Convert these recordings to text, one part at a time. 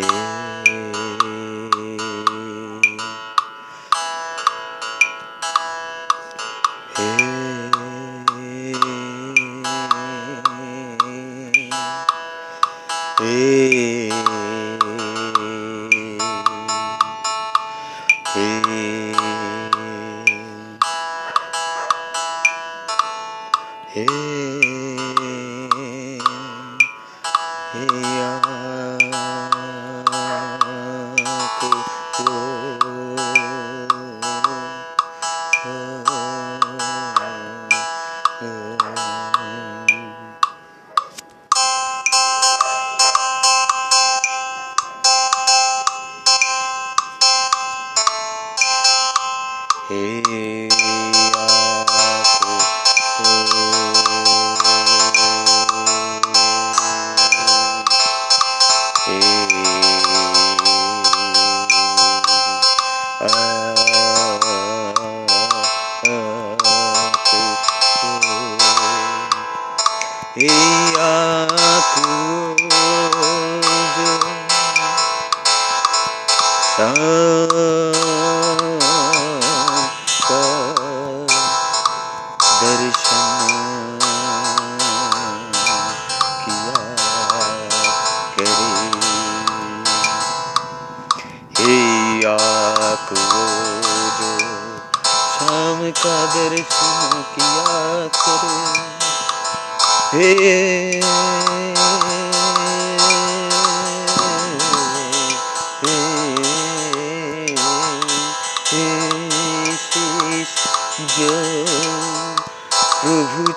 Hey. Hey. Oh. दर्शन किया करे। हे आप वो जो शाम का दर्शन किया करे। हे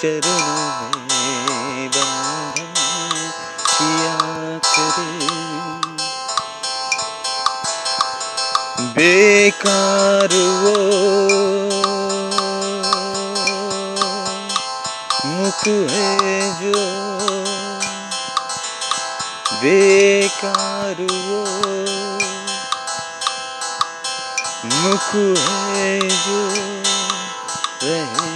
चरणों में बंधन किया करे बेकार वो मुख है जो बेकार वो मुख है जो रहे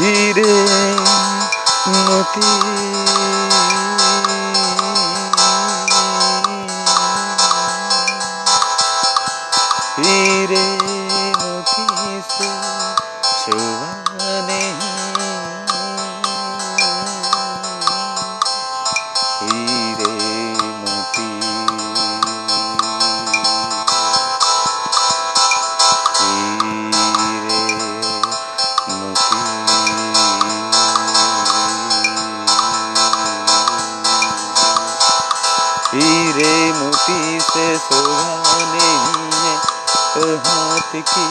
हीरे मोती हीरे मोती से हीरे मोती से सुहाने हैं तो हाथ की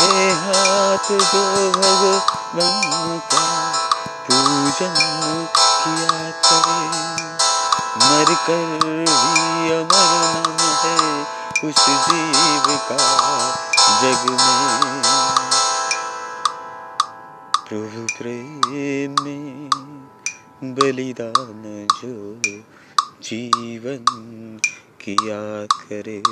हे हाथ जो भगवान का पूजन किया करे। मर कर भी अमर नाम है, उस जीव का जग में। प्रभु प्रेम में बलिदान जो जीवन किया करे।